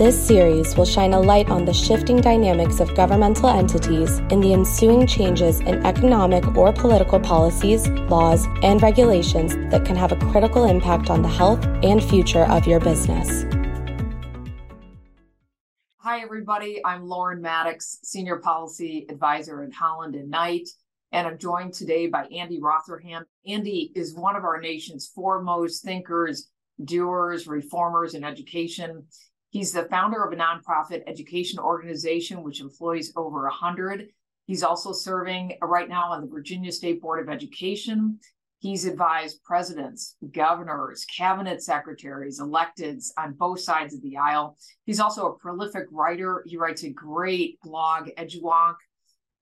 This series will shine a light on the shifting dynamics of governmental entities and the ensuing changes in economic or political policies, laws, and regulations that can have a critical impact on the health and future of your business. Hi, everybody. I'm Lauren Maddox, Senior Policy Advisor at Holland and Knight, and I'm joined today by Andy Rotherham. Andy is one of our nation's foremost thinkers, doers, reformers in education. He's the founder of a nonprofit education organization which employs over 100. He's also serving right now on the Virginia State Board of Education. He's advised presidents, governors, cabinet secretaries, electeds on both sides of the aisle. He's also a prolific writer. He writes a great blog, EduWonk.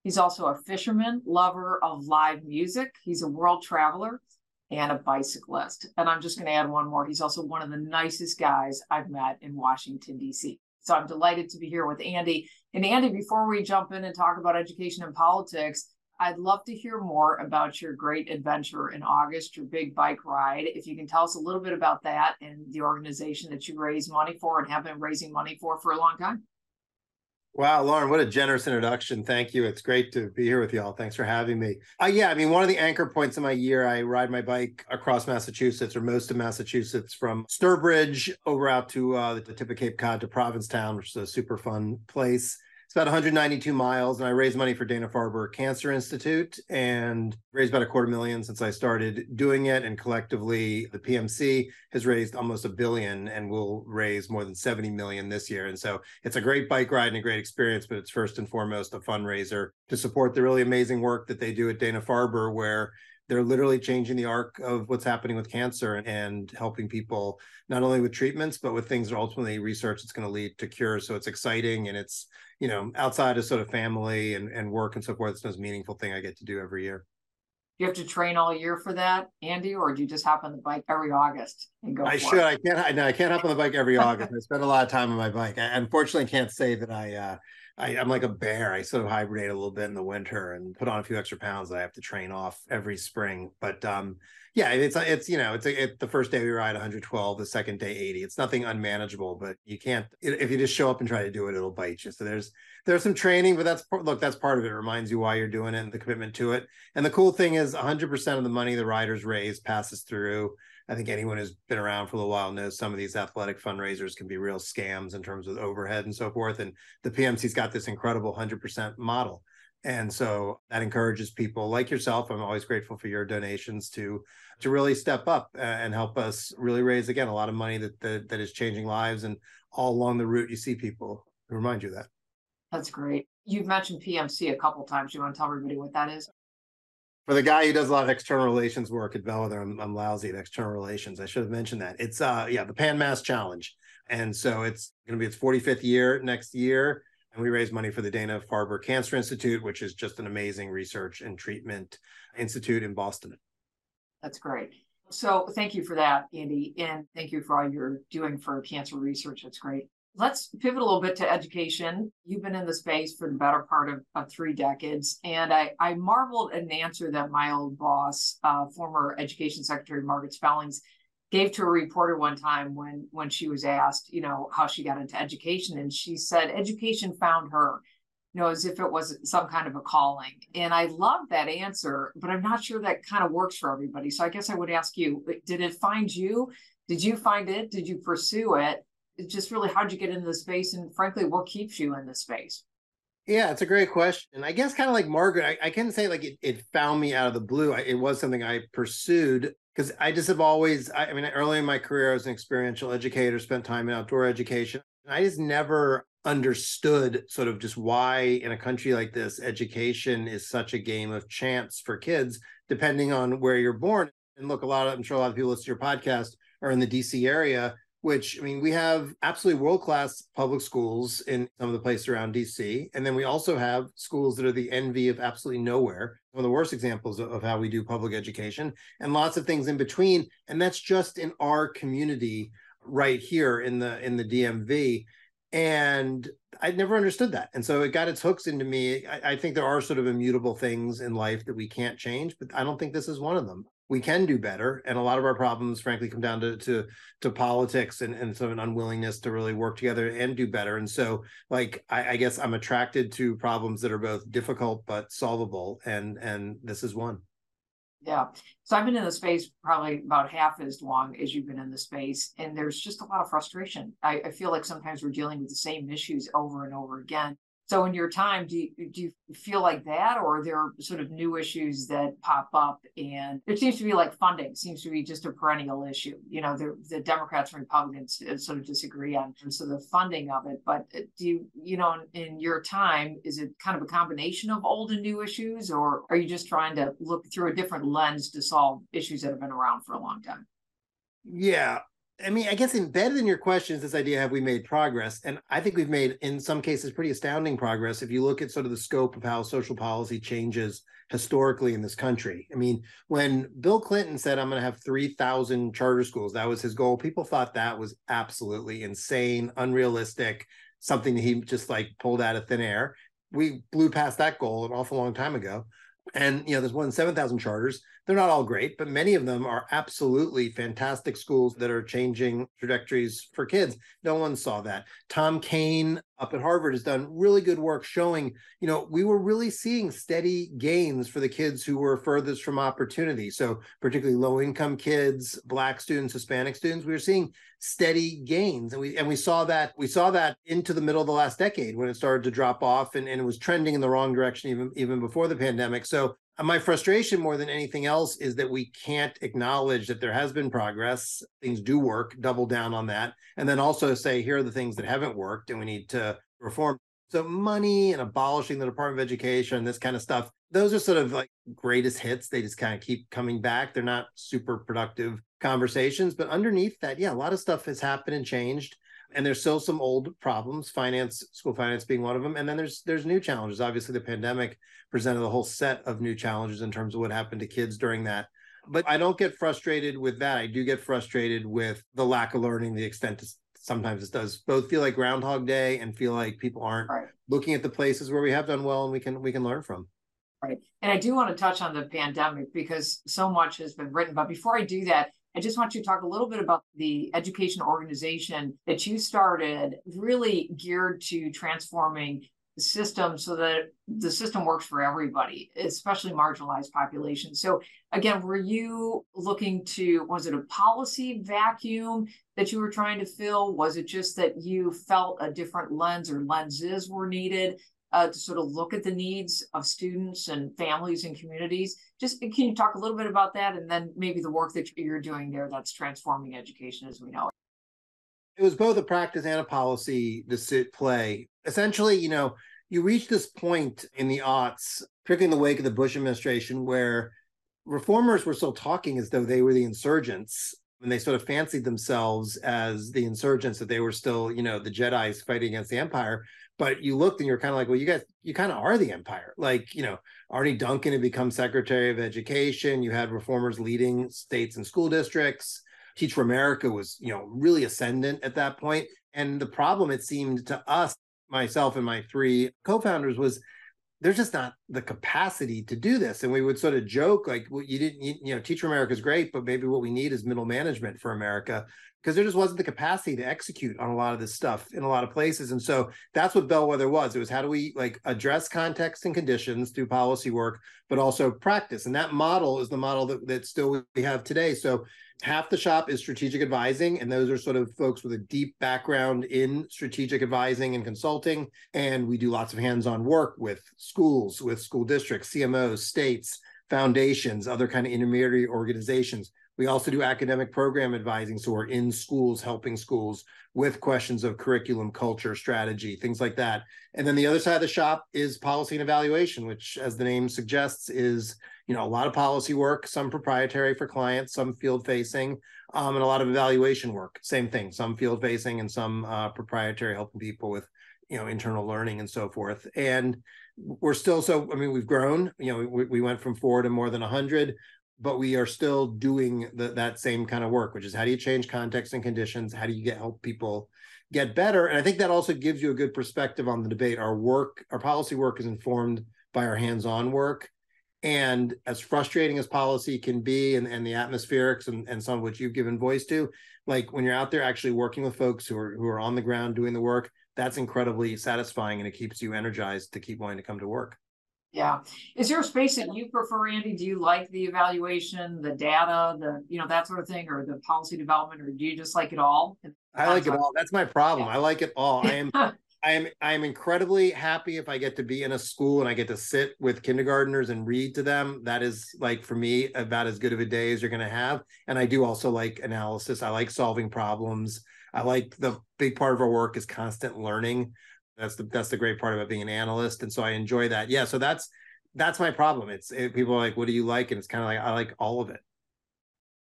He's also a fisherman, lover of live music. He's a world traveler and a bicyclist. And I'm just going to add one more. He's also one of the nicest guys I've met in Washington, D.C. So I'm delighted to be here with Andy. And Andy, before we jump in and talk about education and politics, I'd love to hear more about your great adventure in August, your big bike ride. If you can tell us a little bit about that and the organization that you raise money for and have been raising money for for a long time. Wow, Lauren, what a generous introduction. Thank you. It's great to be here with y'all. Thanks for having me. Uh, yeah, I mean, one of the anchor points of my year, I ride my bike across Massachusetts or most of Massachusetts from Sturbridge over out to uh, the tip of Cape Cod to Provincetown, which is a super fun place. It's about 192 miles, and I raised money for Dana Farber Cancer Institute and raised about a quarter million since I started doing it. And collectively, the PMC has raised almost a billion and will raise more than 70 million this year. And so it's a great bike ride and a great experience, but it's first and foremost a fundraiser to support the really amazing work that they do at Dana Farber, where they're literally changing the arc of what's happening with cancer and helping people not only with treatments but with things that ultimately research that's going to lead to cures so it's exciting and it's you know outside of sort of family and, and work and so forth it's the most meaningful thing i get to do every year you have to train all year for that, Andy, or do you just hop on the bike every August and go? I should. It? I can't. I, no, I can't hop on the bike every August. I spend a lot of time on my bike. I unfortunately can't say that I uh, I, am like a bear. I sort of hibernate a little bit in the winter and put on a few extra pounds that I have to train off every spring. But um, yeah, it's it's you know it's a, it, the first day we ride 112, the second day 80. It's nothing unmanageable, but you can't if you just show up and try to do it, it'll bite you. So there's there's some training, but that's look that's part of it. it reminds you why you're doing it and the commitment to it. And the cool thing is 100% of the money the riders raise passes through I think anyone who's been around for a little while knows some of these athletic fundraisers can be real scams in terms of overhead and so forth. And the PMC's got this incredible 100% model. And so that encourages people like yourself. I'm always grateful for your donations to to really step up uh, and help us really raise again a lot of money that that, that is changing lives. And all along the route, you see people remind you that. That's great. You've mentioned PMC a couple times. You want to tell everybody what that is? For the guy who does a lot of external relations work at Bellwether, I'm, I'm lousy at external relations. I should have mentioned that. It's uh yeah, the Pan Mass Challenge. And so it's to be its 45th year next year. And we raise money for the Dana Farber Cancer Institute, which is just an amazing research and treatment institute in Boston. That's great. So thank you for that, Andy. And thank you for all you're doing for cancer research. That's great. Let's pivot a little bit to education. You've been in the space for the better part of, of three decades. And I, I, marveled at an answer that my old boss, uh, former Education Secretary Margaret Spellings, gave to a reporter one time when when she was asked, you know, how she got into education. And she said, education found her, you know, as if it was some kind of a calling. And I love that answer, but I'm not sure that kind of works for everybody. So I guess I would ask you, did it find you? Did you find it? Did you pursue it? Just really how'd you get into the space and frankly what keeps you in the space? Yeah it's a great question. I guess kind of like margaret i, I can say like it, it found me out of the blue. I, it was something i pursued because i just have always I, I mean early in my career i was an experiential educator spent time in outdoor education. I just never understood sort of just why in a country like this education is such a game of chance for kids depending on where you're born. And look a lot of i'm sure a lot of people listen to your podcast are in the dc area which I mean, we have absolutely world class public schools in some of the places around DC. And then we also have schools that are the envy of absolutely nowhere, one of the worst examples of, how we do public education, and lots of things in between. And that's just in our community right here in the in the DMV. And I'd never understood that. And so it got its hooks into me. I, I think there are sort of immutable things in life that we can't change, but I don't think this is one of them we can do better. And a lot of our problems frankly come down to to, to politics and, and sort of an unwillingness to really work together and do better. And so like I, I, guess i'm attracted to problems that are both difficult but solvable. And and this is one. Yeah. So i've been in the space probably about half as long as you've been in the space. And there's just a lot of frustration. I, I feel like sometimes we're dealing with the same issues over and over again so in your time, do you, do you feel like that, or are there sort of new issues that pop up? And it seems to be like funding seems to be just a perennial issue. You know, the, the Democrats and Republicans uh, sort of disagree on so the funding of it. But uh, do you, you know, in, in your time, is it kind of a combination of old and new issues, or are you just trying to look through a different lens to solve issues that have been around for a long time? Yeah, I mean, I guess embedded in your question is this idea have we made progress? And I think we've made, in some cases, pretty astounding progress if you look at sort of the scope of how social policy changes historically in this country. I mean, when Bill Clinton said, I'm going to have 3,000 charter schools, that was his goal. People thought that was absolutely insane, unrealistic, something that he just like pulled out of thin air. We blew past that goal an awful long time ago. And, you know, there's more than 7,000 charters they're not all great, but many of them are absolutely fantastic schools that are changing trajectories for kids. No one saw that. Tom Kane up at Harvard has done really good work showing, you know, we were really seeing steady gains for the kids who were furthest from opportunity. So, particularly low income kids, black students, Hispanic students, we were seeing steady gains. And we and we saw that we saw that into the middle of the last decade when it started to drop off and, and it was trending in the wrong direction even even before the pandemic. So my frustration more than anything else is that we can't acknowledge that there has been progress things do work double down on that and then also say here are the things that haven't worked and we need to reform. So money and abolishing the department of education this kind of stuff those are sort of like greatest hits. They just kind of keep coming back. They're not super productive conversations but underneath that yeah a lot of stuff has happened and changed and there's still some old problems finance school finance being one of them. And then there's there's new challenges. Obviously the pandemic presented a whole set of new challenges in terms of what happened to kids during that. But i don't get frustrated with that. I do get frustrated with the lack of learning the extent to, sometimes it does both feel like groundhog day and feel like people aren't right. looking at the places where we have done well and we can we can learn from. Right. And i do want to touch on the pandemic because so much has been written. But before i do that I just want you to talk a little bit about the education organization that you started, really geared to transforming the system so that the system works for everybody, especially marginalized populations. So, again, were you looking to, was it a policy vacuum that you were trying to fill? Was it just that you felt a different lens or lenses were needed uh, to sort of look at the needs of students and families and communities. Just can you talk a little bit about that and then maybe the work that you're doing there that's transforming education as we know it? It was both a practice and a policy to sit play. Essentially, you know, you reach this point in the aughts, particularly in the wake of the Bush administration, where reformers were still talking as though they were the insurgents and they sort of fancied themselves as the insurgents that they were still you know the jedis fighting against the empire but you looked and you're kind of like, well, you guys, you kind of are the empire. Like, you know, Arne Duncan had become Secretary of Education. You had reformers leading states and school districts. Teach for America was, you know, really ascendant at that point. And the problem, it seemed to us, myself and my three co-founders, was there's just not the capacity to do this. And we would sort of joke like, well, you didn't, you, you know, Teach for America is great, but maybe what we need is middle management for America because there just wasn't the capacity to execute on a lot of this stuff in a lot of places. And so that's what Bellwether was. It was how do we like address context and conditions through policy work, but also practice. And that model is the model that, that still we have today. So half the shop is strategic advising and those are sort of folks with a deep background in strategic advising and consulting and we do lots of hands-on work with schools with school districts cmos states foundations other kind of intermediary organizations we also do academic program advising. So we're in schools, helping schools with questions of curriculum, culture, strategy, things like that. And then the other side of the shop is policy and evaluation, which, as the name suggests, is you know a lot of policy work some proprietary for clients some field facing um, and a lot of evaluation work same thing some field facing and some uh, proprietary helping people with you know internal learning and so forth and we're still so i mean we've grown you know we, we went from four to more than 100 but we are still doing the, that same kind of work which is how do you change context and conditions? How do you get help people get better? And i think that also gives you a good perspective on the debate. Our work our policy work is informed by our hands-on work. And as frustrating as policy can be and, and the atmospherics and, and some of which you've given voice to, like when you're out there actually working with folks who are who are on the ground doing the work, that's incredibly satisfying and it keeps you energized to keep wanting to come to work. Yeah. Is there a space that you prefer, Andy? Do you like the evaluation, the data, the you know, that sort of thing, or the policy development, or do you just like it all? I like it all. That's my problem. Yeah. I like it all. I am I am I am incredibly happy if I get to be in a school and I get to sit with kindergartners and read to them. That is like for me about as good of a day as you're going to have. And I do also like analysis. I like solving problems. I like the big part of our work is constant learning. That's the that's the great part about being an analyst. And so I enjoy that. Yeah. So that's that's my problem. It's it, people are like, what do you like? And it's kind of like I like all of it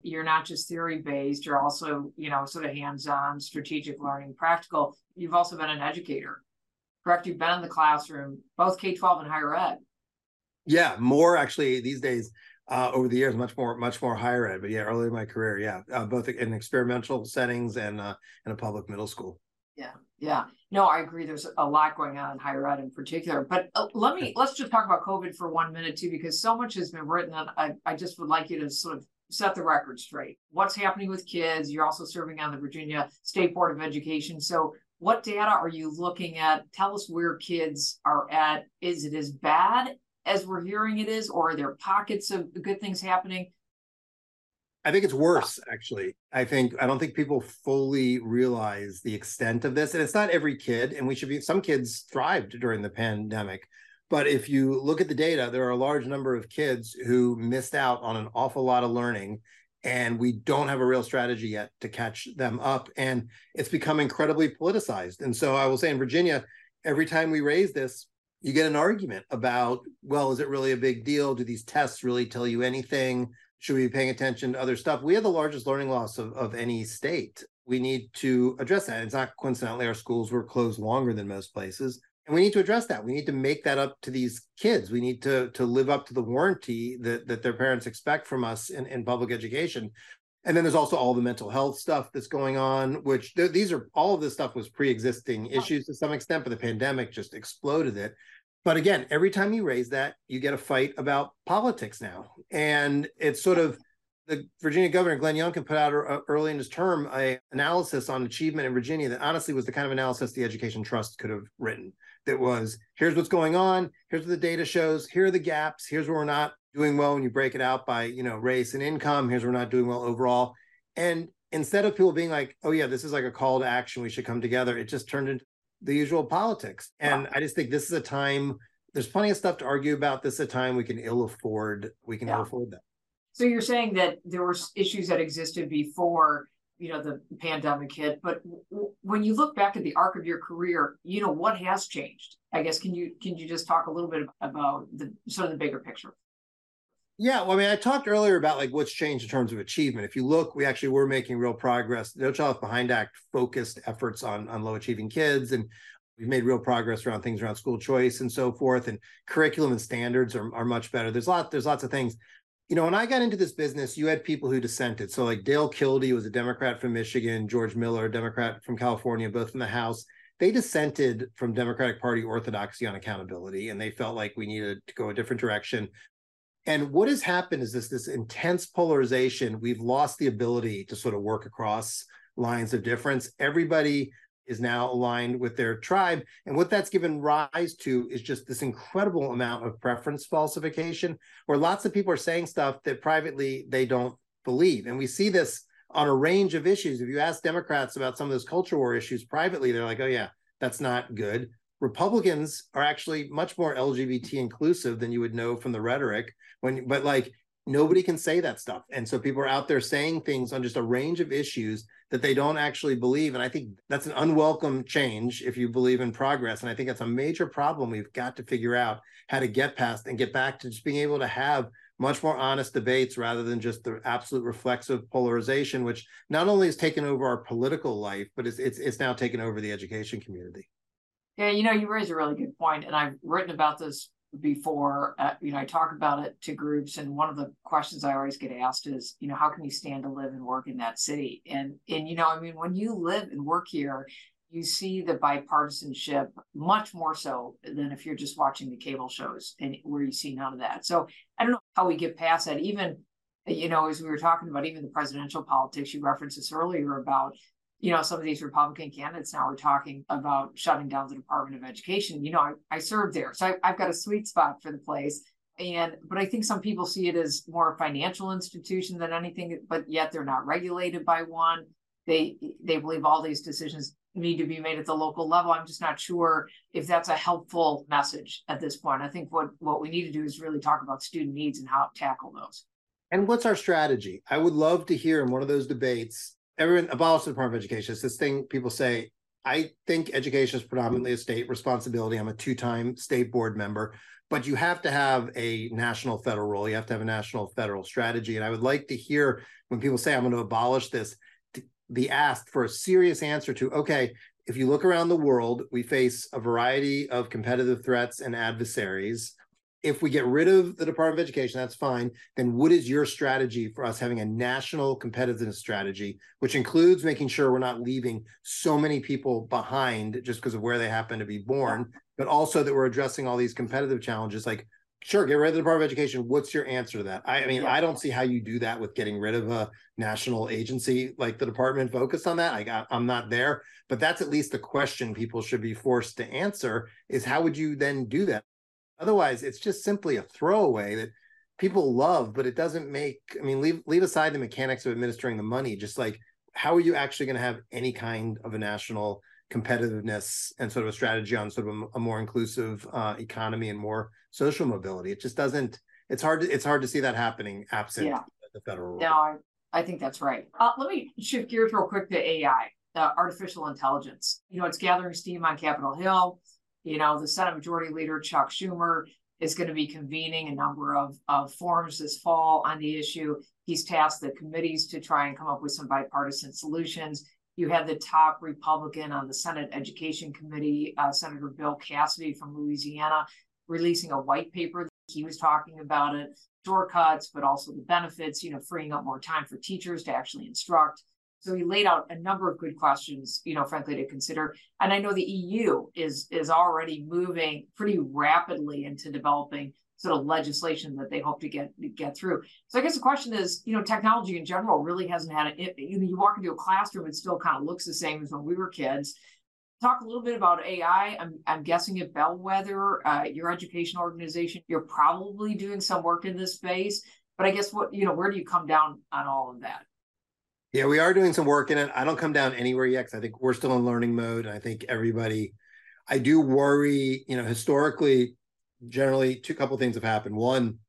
you're not just theory based you're also you know sort of hands-on strategic learning practical you've also been an educator correct you've been in the classroom both k-12 and higher ed yeah more actually these days uh, over the years much more much more higher ed but yeah early in my career yeah uh, both in experimental settings and uh, in a public middle school yeah yeah no i agree there's a lot going on in higher ed in particular but uh, let me let's just talk about covid for one minute too because so much has been written and I, I just would like you to sort of set the record straight. What's happening with kids? You're also serving on the Virginia State Board of Education. So, what data are you looking at? Tell us where kids are at. Is it as bad as we're hearing it is, or are there pockets of good things happening? I think it's worse, actually. I think I don't think people fully realize the extent of this. And it's not every kid, and we should be some kids thrived during the pandemic. But if you look at the data, there are a large number of kids who missed out on an awful lot of learning. And we don't have a real strategy yet to catch them up. And it's become incredibly politicized. And so I will say in Virginia, every time we raise this, you get an argument about, well, is it really a big deal? Do these tests really tell you anything? Should we be paying attention to other stuff? We have the largest learning loss of, of any state. We need to address that. It's not coincidentally our schools were closed longer than most places and we need to address that we need to make that up to these kids we need to to live up to the warranty that that their parents expect from us in, in public education and then there's also all the mental health stuff that's going on which th- these are all of this stuff was pre-existing issues to some extent but the pandemic just exploded it but again every time you raise that you get a fight about politics now. And it's sort of the Virginia governor Glenn Youngkin put out uh, early in his term a analysis on achievement in Virginia that honestly was the kind of analysis the Education Trust could have written. That was here's what's going on. Here's what the data shows. Here are the gaps. Here's where we're not doing well. When you break it out by you know race and income. Here's where we're not doing well overall. And instead of people being like oh yeah this is like a call to action. We should come together. It just turned into the usual politics and wow. i just think this is a time there's plenty of stuff to argue about this is a time we can ill afford we can yeah. ill afford that so you're saying that there were issues that existed before you know the pandemic hit but w- when you look back at the arc of your career you know what has changed i guess can you can you just talk a little bit about the sort of the bigger picture yeah well i mean i talked earlier about like what's changed in terms of achievement if you look we actually were making real progress The no child left behind act focused efforts on on low achieving kids and we've made real progress around things around school choice and so forth and curriculum and standards are, are much better there's lot there's lots of things you know, when I got into this business, you had people who dissented. So, like Dale Kildee was a Democrat from Michigan, George Miller, a Democrat from California, both in the House. They dissented from Democratic Party orthodoxy on accountability, and they felt like we needed to go a different direction. And what has happened is this this intense polarization. We've lost the ability to sort of work across lines of difference. Everybody is now aligned with their tribe. And what that's given rise to is just this incredible amount of preference falsification, where lots of people are saying stuff that privately they don't believe. And we see this on a range of issues. If you ask Democrats about some of those culture war issues privately, they're like, oh, yeah, that's not good. Republicans are actually much more LGBT inclusive than you would know from the rhetoric. When, but like nobody can say that stuff. And so people are out there saying things on just a range of issues that they don't actually believe. And I think that's an unwelcome change if you believe in progress. And I think that's a major problem we've got to figure out how to get past and get back to just being able to have much more honest debates rather than just the absolute reflexive polarization, which not only has taken over our political life, but it's it's, it's now taken over the education community. Yeah, you know, you raise a really good point, and I've written about this before. Uh, you know, I talk about it to groups, and one of the questions I always get asked is, you know, how can you stand to live and work in that city? And and you know, I mean, when you live and work here, you see the bipartisanship much more so than if you're just watching the cable shows and where you see none of that. So I don't know how we get past that. Even, you know, as we were talking about even the presidential politics, you referenced this earlier about you know, some of these Republican candidates now are talking about shutting down the Department of Education. You know, I, I served there, so I, have got a sweet spot for the place. And but I think some people see it as more a financial institution than anything, but yet they're not regulated by one. They they believe all these decisions need to be made at the local level. I'm just not sure if that's a helpful message at this point. I think what what we need to do is really talk about student needs and how to tackle those. And what's our strategy? I would love to hear in one of those debates everyone abolish the Department of Education. It's this thing people say. I think education is predominantly a state responsibility. I'm a two-time state board member, but you have to have a national federal role. You have to have a national federal strategy. And I would like to hear when people say I'm going to abolish this, to be asked for a serious answer to, okay, if you look around the world, we face a variety of competitive threats and adversaries if we get rid of the Department of Education, that's fine. Then what is your strategy for us having a national competitiveness strategy, which includes making sure we're not leaving so many people behind just because of where they happen to be born, but also that we're addressing all these competitive challenges? Like sure get rid of the department of education. What's your answer to that? I, I mean yeah. i don't see how you do that with getting rid of a national agency like the department focused on that. I, i'm not there but that's at least the question people should be forced to answer is how would you then do that Otherwise, it's just simply a throwaway that people love, but it doesn't make. I mean, leave leave aside the mechanics of administering the money. Just like how are you actually going to have any kind of a national competitiveness and sort of a strategy on sort of a, a more inclusive uh, economy and more social mobility? It just doesn't. It's hard. To, it's hard to see that happening absent yeah. the federal. No, I, I think that's right. Uh, let me shift gears real quick to AI, uh, artificial intelligence. You know, it's gathering steam on Capitol Hill. You know, the Senate Majority Leader Chuck Schumer is going to be convening a number of, of forums this fall on the issue. He's tasked the committees to try and come up with some bipartisan solutions. You had the top Republican on the Senate Education Committee, uh, Senator Bill Cassidy from Louisiana, releasing a white paper. He was talking about it, shortcuts, but also the benefits, you know, freeing up more time for teachers to actually instruct. So he laid out a number of good questions, you know, frankly, to consider. And I know the EU is is already moving pretty rapidly into developing sort of legislation that they hope to get get through. So I guess the question is, you know, technology in general really hasn't had it. You know, you walk into a classroom, it still kind of looks the same as when we were kids. Talk a little bit about AI. I'm, I'm guessing at Bellwether, uh, your education organization, you're probably doing some work in this space. But I guess what you know, where do you come down on all of that? Yeah, we are doing some work in it. I don't come down anywhere yet because I think we're still in learning mode. And I think everybody, I do worry, you know, historically, generally, two couple things have happened. One,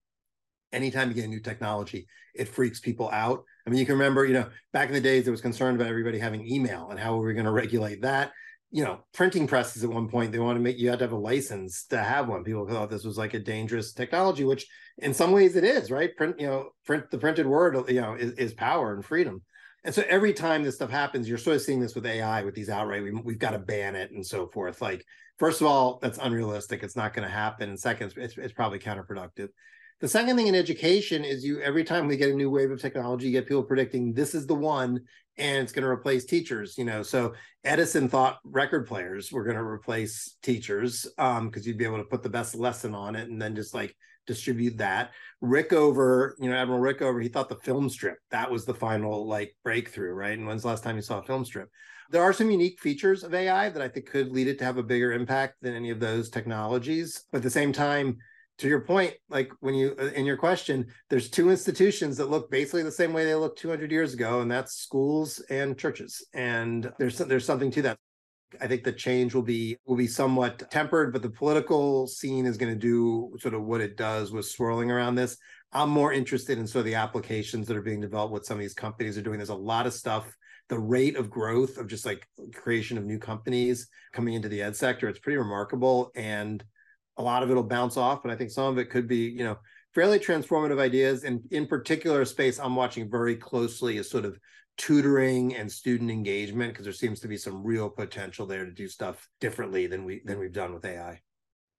anytime you get a new technology, it freaks people out. I mean, you can remember, you know, back in the days, there was concern about everybody having email and how were we going to regulate that. You know, printing presses at one point, they want to make you had to have a license to have one. People thought this was like a dangerous technology, which in some ways it is, right? Print, you know, print the printed word, you know, is, is power and freedom. And so every time this stuff happens, you're sort of seeing this with AI with these outright, we, we've got to ban it and so forth. Like, first of all, that's unrealistic. It's not going to happen. And second, it's, it's probably counterproductive. The second thing in education is you every time we get a new wave of technology, you get people predicting this is the one and it's going to replace teachers. You know, so Edison thought record players were going to replace teachers because um, you'd be able to put the best lesson on it and then just like distribute that. Rickover, you know, Admiral Rickover, he thought the film strip that was the final like breakthrough, right? And when's the last time you saw a film strip? There are some unique features of AI that I think could lead it to have a bigger impact than any of those technologies. But at the same time, to your point, like when you uh, in your question, there's two institutions that look basically the same way they looked 200 years ago, and that's schools and churches. And there's there's something to that I think the change will be will be somewhat tempered, but the political scene is going to do sort of what it does with swirling around this. I'm more interested in sort of the applications that are being developed, what some of these companies are doing. There's a lot of stuff. The rate of growth of just like creation of new companies coming into the ed sector, it's pretty remarkable. And a lot of it'll bounce off, but I think some of it could be, you know, fairly transformative ideas. And in particular space I'm watching very closely is sort of tutoring and student engagement because there seems to be some real potential there to do stuff differently than we than we've done with AI.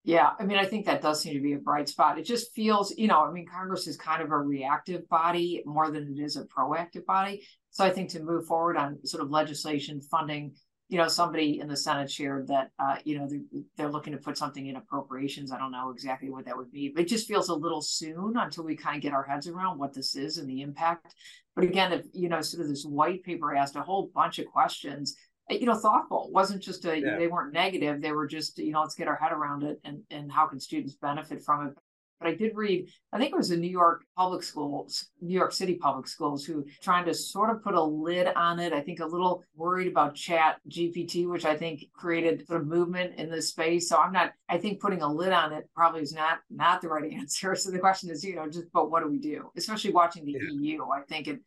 Yeah, I mean, I think that does seem to be a bright spot. It just feels, you know, I mean, Congress is kind of a reactive body more than it is a proactive body. So I think to move forward on sort of legislation funding you know, somebody in the Senate shared that, uh, you know, they're, they're, looking to put something in appropriations. I don't know exactly what that would be, but it just feels a little soon until we kind of get our heads around what this is and the impact. But again, if, you know, sort of this white paper asked a whole bunch of questions, eh, you know, thoughtful. It wasn't just a, yeah. they weren't negative. They were just, you know, let's get our head around it and, and how can students benefit from it. But I did read, I think it was the New York public schools, New York City public schools, who trying to sort of put a lid on it. I think a little worried about chat GPT, which I think created sort of movement in this space. So I'm not, I think putting a lid on it probably is not not the right answer. So the question is, you know, just but what do we do? Especially watching the yeah. EU. I think it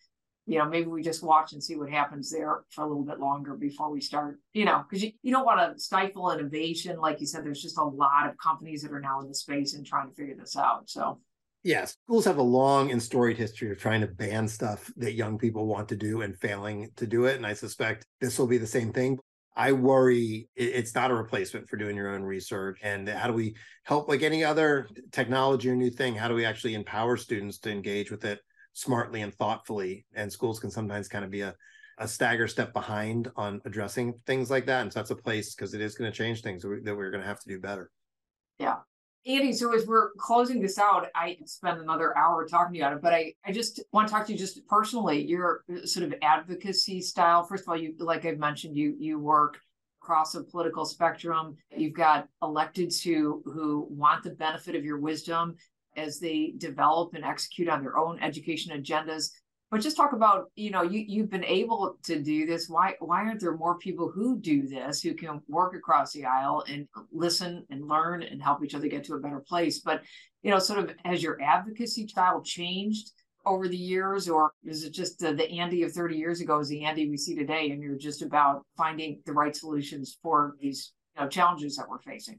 you know, maybe we just watch and see what happens there for a little bit longer before we start, you know, because you, you don't want to stifle innovation. Like you said, there's just a lot of companies that are now in the space and trying to figure this out. So, yes, schools have a long and storied history of trying to ban stuff that young people want to do and failing to do it. And I suspect this will be the same thing. I worry it's not a replacement for doing your own research. And how do we help, like any other technology or new thing, how do we actually empower students to engage with it smartly and thoughtfully. And schools can sometimes kind of be a, a stagger step behind on addressing things like that. And so that's a place because it is going to change things that, we, that we're going to have to do better. Yeah. Andy, so as we're closing this out, I spend another hour talking to you about it, but I, I just want to talk to you just personally, your sort of advocacy style. First of all, you like I've mentioned, you you work across a political spectrum. You've got electeds who who want the benefit of your wisdom as they develop and execute on their own education agendas. But just talk about you know you you've been able to do this. Why why aren't there more people who do this who can work across the aisle and listen and learn and help each other get to a better place? But you know sort of has your advocacy style changed over the years or is it just the, the andy of 30 years ago is the andy we see today and you're just about finding the right solutions for these you know challenges that we're facing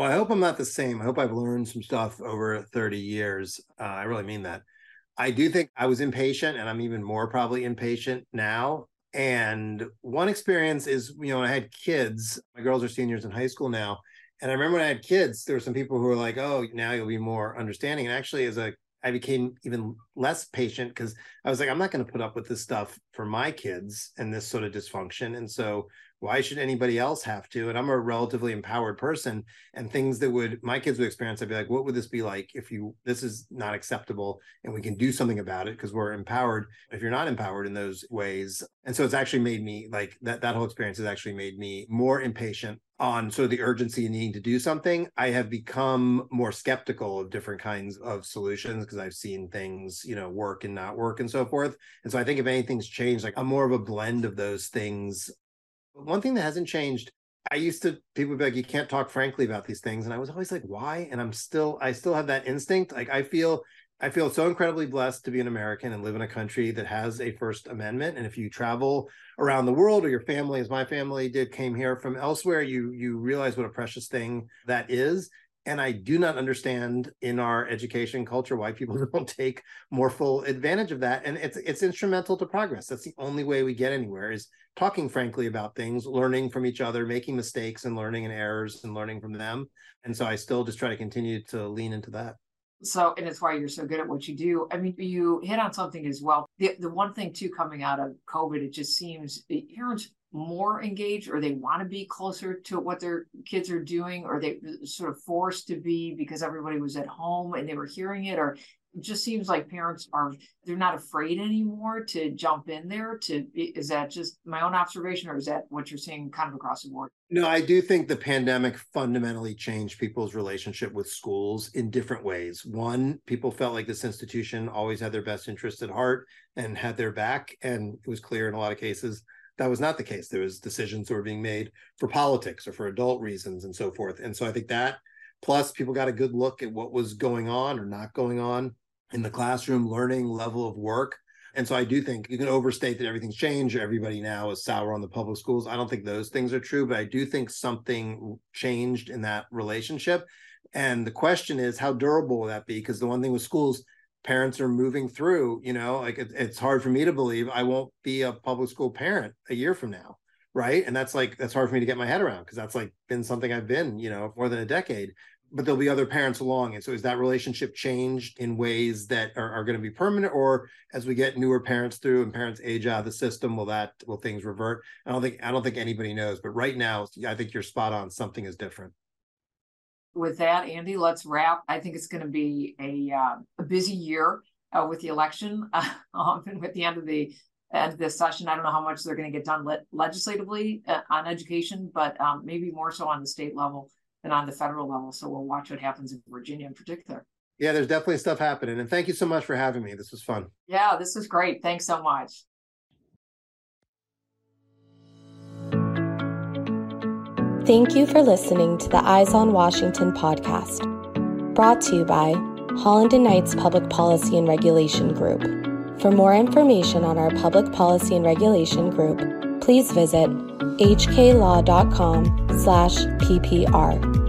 well, I hope I'm not the same. I hope I've learned some stuff over 30 years. Uh, I really mean that. I do think I was impatient, and I'm even more probably impatient now. And one experience is, you know, I had kids, my girls are seniors in high school now. And I remember when I had kids, there were some people who were like, oh, now you'll be more understanding. And actually, as a I became even less patient because I was like, I'm not going to put up with this stuff for my kids and this sort of dysfunction. And so why should anybody else have to? And i'm a relatively empowered person and things that would my kids would experience i'd be like what would this be like if you this is not acceptable and we can do something about it because we're empowered if you're not empowered in those ways. And so it's actually made me like that that whole experience has actually made me more impatient on sort of the urgency and needing to do something. I have become more skeptical of different kinds of solutions because i've seen things you know work and not work and so forth. And so i think if anything's changed like i'm more of a blend of those things one thing that hasn't changed, I used to people would be like, you can't talk frankly about these things. And I was always like, why? And I'm still, I still have that instinct. Like I feel I feel so incredibly blessed to be an American and live in a country that has a First Amendment. And if you travel around the world, or your family, as my family did, came here from elsewhere, you you realize what a precious thing that is. And I do not understand in our education culture why people don't take more full advantage of that. And it's it's instrumental to progress. That's the only way we get anywhere is talking frankly about things, learning from each other, making mistakes and learning and errors and learning from them. And so I still just try to continue to lean into that. So, and it's why you're so good at what you do. I mean, you hit on something as well. The, the one thing too coming out of COVID, it just seems parents more engaged or they want to be closer to what their kids are doing or they uh, sort of forced to be because everybody was at home and they were hearing it or it just seems like parents are they're not afraid anymore to jump in there to is that just my own observation or is that what you're seeing kind of across the board? No i do think the pandemic fundamentally changed people's relationship with schools in different ways. One people felt like this institution always had their best interest at heart and had their back and it was clear in a lot of cases that was not the case. There was decisions that were being made for politics or for adult reasons and so forth. And so I think that plus people got a good look at what was going on or not going on in the classroom, learning level of work. And so I do think you can overstate that everything's changed. Everybody now is sour on the public schools. I don't think those things are true, but I do think something changed in that relationship. And the question is, how durable will that be? Because the one thing with schools, parents are moving through, you know, like it, it's hard for me to believe I won't be a public school parent a year from now. Right. And that's like, that's hard for me to get my head around because that's like been something I've been, you know, more than a decade but there'll be other parents along. And so is that relationship changed in ways that are, are going to be permanent or as we get newer parents through and parents age out of the system, will that will things revert? I don't think I don't think anybody knows, but right now I think you're spot on. Something is different. With that, Andy, let's wrap. I think it's going to be a uh, a busy year uh, with the election uh, and with the end of the end of this session. I don't know how much they're going to get done le- legislatively uh, on education, but um, maybe more so on the state level than on the federal level. So we'll watch what happens in Virginia in particular. Yeah, there's definitely stuff happening. And thank you so much for having me. This was fun. Yeah, this was great. Thanks so much. Thank you for listening to the Eyes on Washington podcast, brought to you by Holland and Knights Public Policy and Regulation Group. For more information on our Public Policy and Regulation Group, please visit hklaw.com slash ppr.